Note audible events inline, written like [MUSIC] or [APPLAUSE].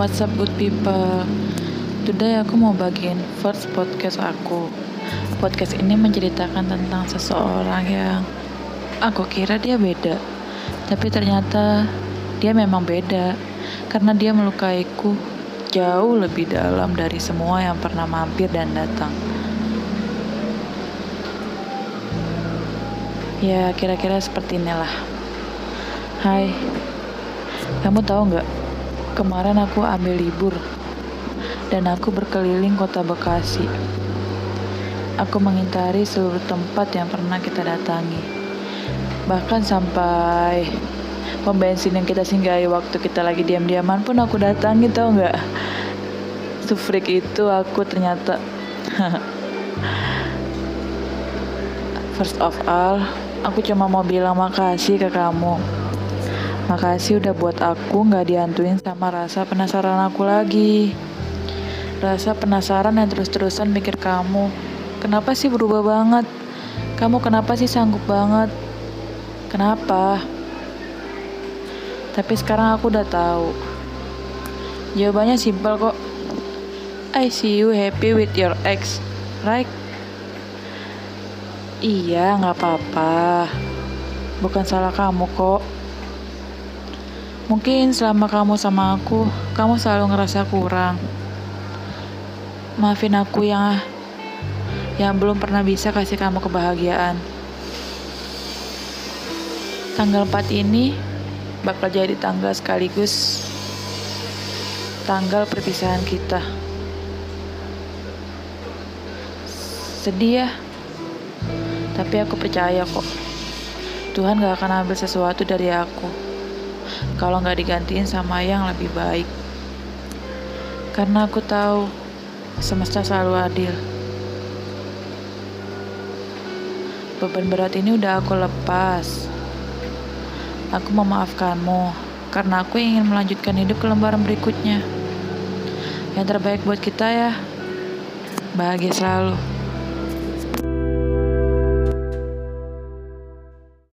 What's up good people. Today aku mau bagiin first podcast aku. Podcast ini menceritakan tentang seseorang yang Aku kira dia beda Tapi ternyata dia memang beda Karena dia melukaiku jauh lebih dalam dari semua yang pernah mampir dan datang. Ya kira-kira seperti inilah. Hai Kamu tahu nggak Kemarin aku ambil libur dan aku berkeliling kota Bekasi. Aku mengintari seluruh tempat yang pernah kita datangi. Bahkan sampai pom bensin yang kita singgahi waktu kita lagi diam-diaman pun aku datangi tau nggak? Sufrik itu aku ternyata [LAUGHS] First of all, aku cuma mau bilang makasih ke kamu Makasih udah buat aku nggak diantuin sama rasa penasaran aku lagi. Rasa penasaran yang terus-terusan mikir kamu. Kenapa sih berubah banget? Kamu kenapa sih sanggup banget? Kenapa? Tapi sekarang aku udah tahu. Jawabannya simpel kok. I see you happy with your ex, right? Iya, nggak apa-apa. Bukan salah kamu kok. Mungkin selama kamu sama aku, kamu selalu ngerasa kurang. Maafin aku yang yang belum pernah bisa kasih kamu kebahagiaan. Tanggal 4 ini bakal jadi tanggal sekaligus tanggal perpisahan kita. Sedih ya, tapi aku percaya kok. Tuhan gak akan ambil sesuatu dari aku kalau nggak digantiin sama yang lebih baik. Karena aku tahu semesta selalu adil. Beban berat ini udah aku lepas. Aku memaafkanmu karena aku ingin melanjutkan hidup ke lembaran berikutnya. Yang terbaik buat kita ya. Bahagia selalu.